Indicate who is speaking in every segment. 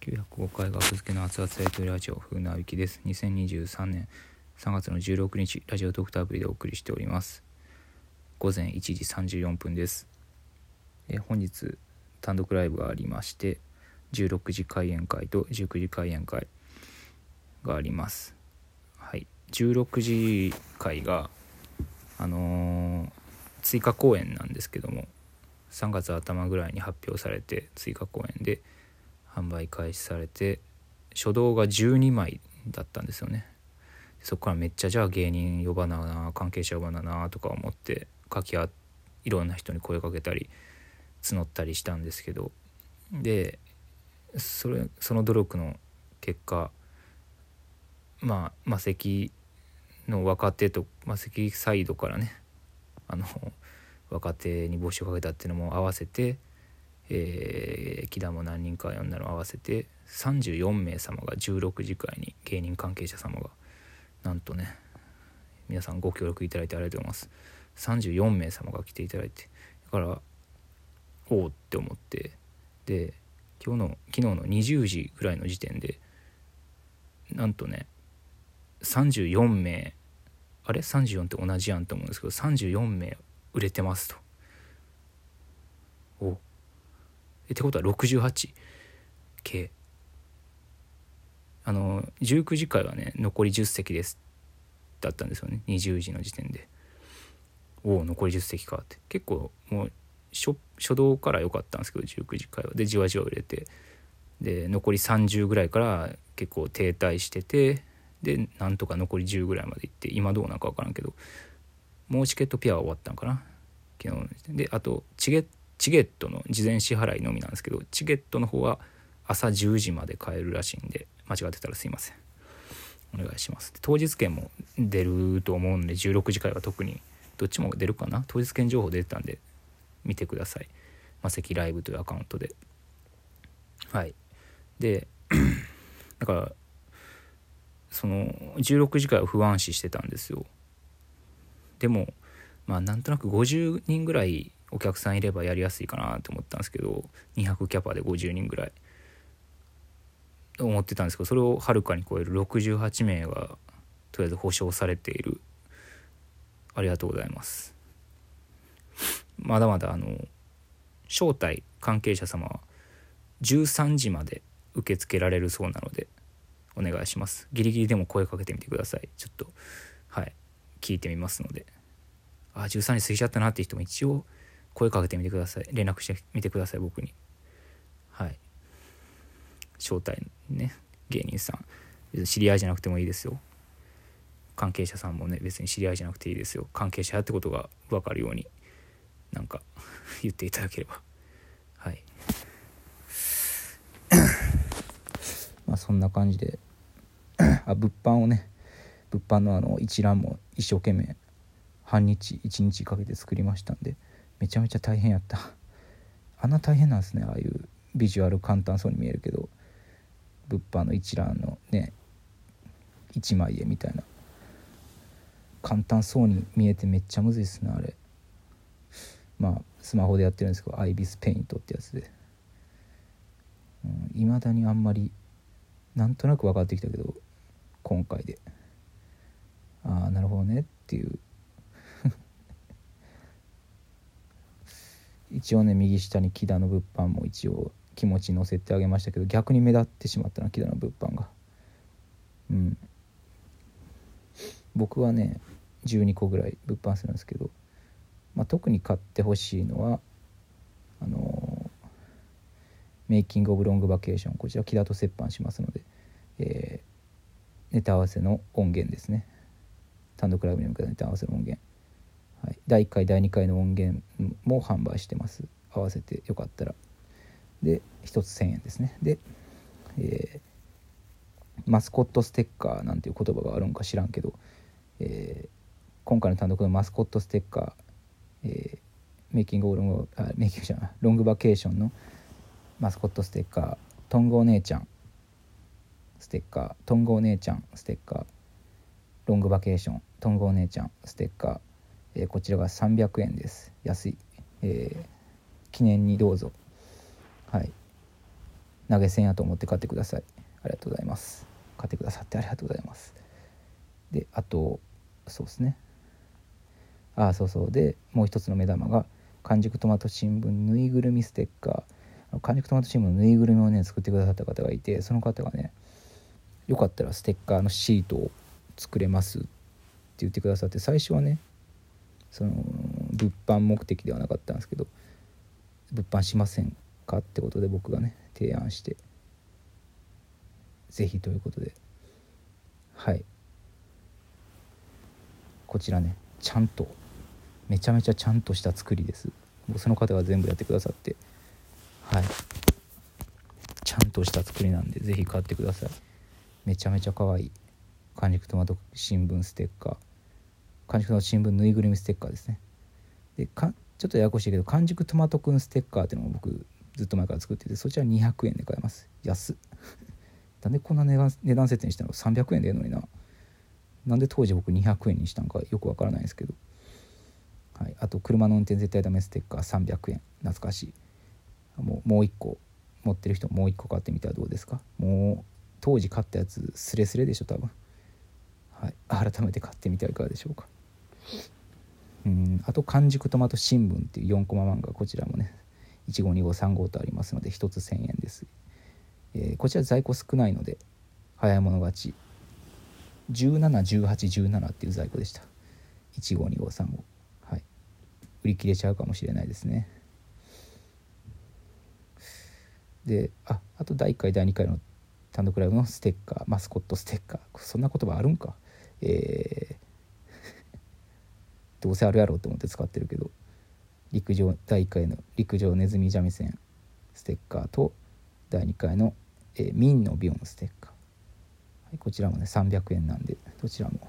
Speaker 1: 905回学付けの熱々やりとりラジオ風なびきです。2023年3月の16日ラジオドクターブリでお送りしております。午前1時34分です。え本日単独ライブがありまして16時開演会と19時開演会があります。はい。16時会があのー追加公演なんですけども3月頭ぐらいに発表されて追加公演で販売開始されて初動が12枚だったんですよね。そこからめっちゃじゃあ芸人呼ばなな関係者呼ばななとか思って書き合いろんな人に声かけたり募ったりしたんですけど。でそれその努力の結果まあ魔石の若手と魔石サイドからねあの若手に募集をかけたっていうのも合わせて、えー、木田も何人か呼んだの合わせて34名様が16時会に芸人関係者様がなんとね皆さんご協力いただいてありがとうございます34名様が来ていただいてだからおおって思ってで今日の昨日の20時ぐらいの時点でなんとね34名あれ？34って同じやんと思うんですけど34名売れてますと。おえってことは68系あの19時会はね残り10席です。だったんですよね。20時の時点で。おお残り10席かって。結構もう初初動から良かったんですけど19時会は。でじわじわ売れて。で残り30ぐらいから結構停滞しててでなんとか残り10ぐらいまで行って今どうなのか分からんけどもうチケットペアは終わったんかな。昨日の時点で。あとチゲチゲットの事前支払いのみなんですけどチゲットの方は朝10時まで買えるらしいんで間違ってたらすいません。お願いします。当日券も出ると思うんで16時からは特にどっちも出るかな？当日券情報出てたんで見てください。マセキライブというアカウントで。はい。で だからその16時間を不安視してたんですよ。でもまあなんとなく50人ぐらいお客さんいればやりやすいかなと思ったんですけど200キャパで50人ぐらい思ってたんですけどそれをはるかに超える68名がとりあえず保証されている。ありがとうございます。まだまだあの招待関係者様は13時まで受け付けられるそうなのでお願いします。ギリギリでも声かけてみてください。ちょっとはい聞いてみますので。あ13時過ぎちゃったなって人も一応声かけてみてください。連絡してみてください僕に。はい。招待ね芸人さん。知り合いじゃなくてもいいですよ。関係者さんもね別に知り合いじゃなくていいですよ。関係者やってことが分かるようになんか 言っていただければ。はい。まあそんな感じで。あ物販をね物販のあの一覧も一生懸命半日一日かけて作りましたんで。めちゃめちゃ大変やった。あんな大変なんですね。ああいうビジュアル簡単そうに見えるけど。物販の一覧のね一枚絵みたいな。簡単そうに見えてめっちゃむずいっすねあれ。まあスマホでやってるんですけどアイビスペイントってやつで。いま、うん、だにあんまりなんとなく分かってきたけど今回で。ああなるほどねっていう一応ね右下に木田の物販も一応気持ち乗せてあげましたけど逆に目立ってしまったな木田の物販が。うん。僕はね12個ぐらい物販するんですけど、まあ、特に買ってほしいのはあのー、メイキング・オブ・ロング・バケーションこちら木田と折半しますので、えー、ネタ合わせの音源ですね。単独ライブに向けたネタ合わせの音源、はい、第1回第2回の音源も販売してます。合わせてよかったら。で1つ1000円ですね。で、えー、マスコットステッカーなんていう言葉があるんか知らんけど、えー、今回の単独のマスコットステッカー、えー、メイキングオーロングあメイキングじゃないロングバケーションのマスコットステッカートングお姉ちゃんステッカートングお姉ちゃんステッカーロングバケーショントングお姉ちゃんステッカー、えー、こちらが300円です。安い、えー、記念にどうぞ。はい。投げ銭やと思って買ってください。ありがとうございます。買ってくださってありがとうございます。であとそうですね。ああそうそう。でもう一つの目玉が完熟トマト新聞ぬいぐるみステッカー。完熟トマト新聞のぬいぐるみをね作ってくださった方がいてその方がねよかったらステッカーのシートを作れますって言ってくださって最初はねその物販目的ではなかったんですけど物販しませんかってことで僕がね提案して是非ということではい。こちらねちゃんとめちゃめちゃちゃんとした作りです。その方が全部やってくださってはい。ちゃんとした作りなんで是非買ってください。めちゃめちゃ可愛い。完熟トマト新聞ステッカー。完熟トマト新聞ぬいぐるみステッカーですね。でかちょっとややこしいけど完熟トマトくんステッカーっていうのを僕ずっと前から作っててそちら200円で買えます。安 なんでこんな値段値段設定にしたの？300円でええのにな。なんで当時僕200円にしたんかよくわからないですけど、はい、あと車の運転絶対ダメステッカー300円懐かしい。もうもう1個。持ってる人もう1個買ってみたらどうですか？もう当時買ったやつスレスレでしょ多分、はい、改めて買ってみてはいかがでしょうか。うんあと完熟トマト新聞っていう4コマ漫画こちらもね1号2号3号とありますので1つ1000円です、えー、こちら在庫少ないので早い者勝ち。171817っていう在庫でした。1号2号3号。はい。売り切れちゃうかもしれないですね。でああと第1回第2回の単独ライブのステッカーマスコットステッカー。そんな言葉あるんか？えーどうせあるやろうと思って使ってるけど陸上第1回の陸上ネズミ三味線ステッカーと第2回の、えー、ミンのビヨンステッカー、はい、こちらもね300円なんでどちらも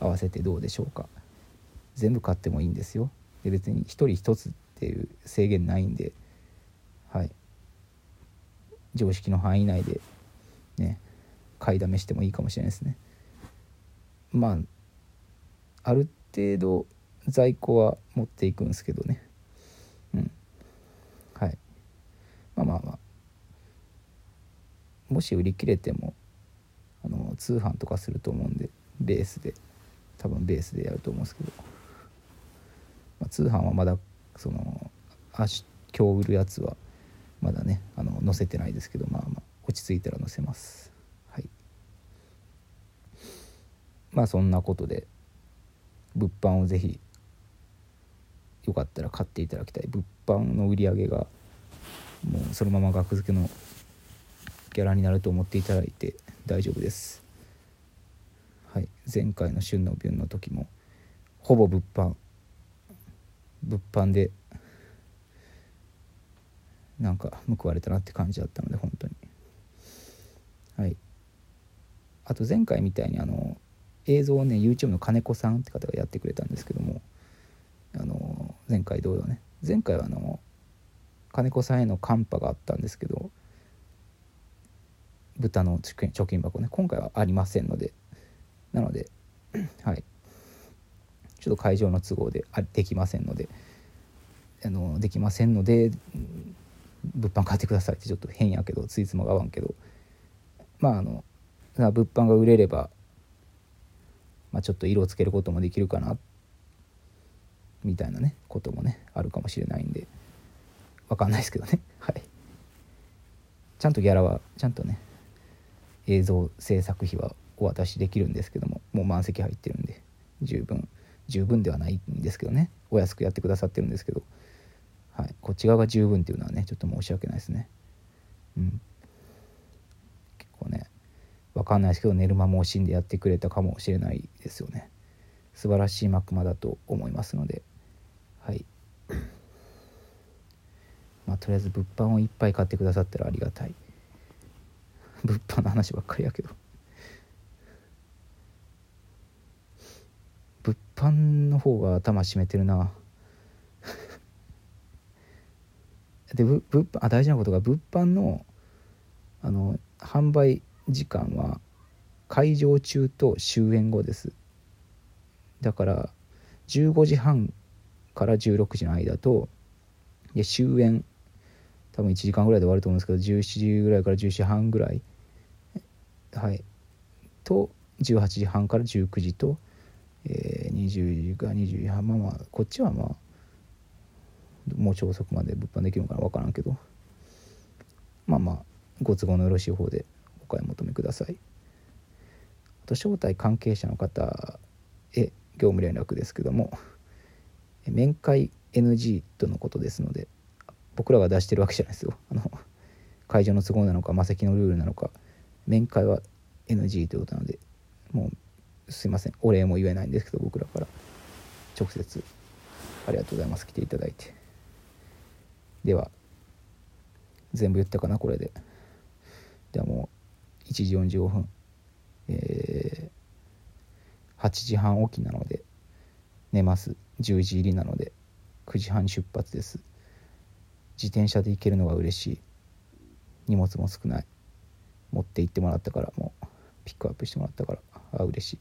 Speaker 1: 合わせてどうでしょうか。全部買ってもいいんですよ。で別に1人1つっていう制限ないんではい。常識の範囲内でね買いだめしてもいいかもしれないですね。まあある程度在庫は持っていくんですけどね。うん。はい。まあまあまあ。もし売り切れてもあの通販とかすると思うんでベースで。多分ベースでやると思うんですけど、まあ、通販はまだその明日今日売るやつはまだねあの載せてないですけどまあまあ落ち着いたら載せます。はい。まあそんなことで物販をぜひよかったら買っていただきたい。物販の売り上げがもうそのまま額付けのギャラになると思っていただいて大丈夫です。はい。前回の旬の便の時もほぼ物販。物販でなんか報われたなって感じだったので本当に。はい。あと前回みたいにあの映像をね YouTube の金子さんって方がやってくれたんですけどもあの前回同様ね。前回はあの金子さんへのカンパがあったんですけど豚の貯金箱ね。今回はありませんので。なので はい。ちょっと会場の都合であできませんのであのできませんので物販買ってくださいってちょっと変やけどついつまが合わんけど。まああの物販が売れればまあ、ちょっと色をつけることもできるかなみたいなねこともねあるかもしれないんで。分かんないですけどね。はい。ちゃんとギャラはちゃんとね映像制作費はお渡しできるんですけどももう満席入ってるんで十分。十分ではないんですけどね。お安くやってくださってるんですけど、はい、こっち側が十分っていうのはねちょっと申し訳ないですね。うん。結構ねわかんないですけど寝る間も惜しんでやってくれたかもしれないですよね。素晴らしいマクマだと思いますので。はい。まあとりあえず物販をいっぱい買ってくださったらありがたい。物販の話ばっかりやけど。物販の方が頭締めてるな。で物販あ大事なことが物販のあの販売時間は会場中と終演後です。だから15時半から16時の間とで終演多分1時間ぐらいで終わると思うんですけど17時ぐらいから17時半ぐらいはい。と18時半から19時と、えー、20時か20時半まあまあこっちはまあもうちょ遅くまで物販できるのかな分からんけど。まあまあご都合のよろしい方で。お買い求めください。あと招待関係者の方へ業務連絡ですけども面会 NG とのことですので僕らが出してるわけじゃないですよ。あの会場の都合なのか魔石のルールなのか面会は NG ということなのでもうすいません。お礼も言えないんですけど僕らから。直接ありがとうございます。来ていただいて。では全部言ったかなこれで。ではもう1時45分。えー、8時半起きなので寝ます。10時入りなので9時半出発です。自転車で行けるのが嬉しい。荷物も少ない。持って行ってもらったからもうピックアップしてもらったからあ嬉しい。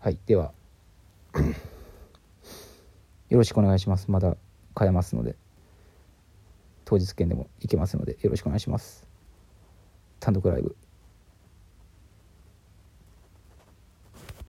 Speaker 1: はいでは。よろしくお願いします。まだ買えますので。当日券でも行けますのでよろしくお願いします。単独ライブ。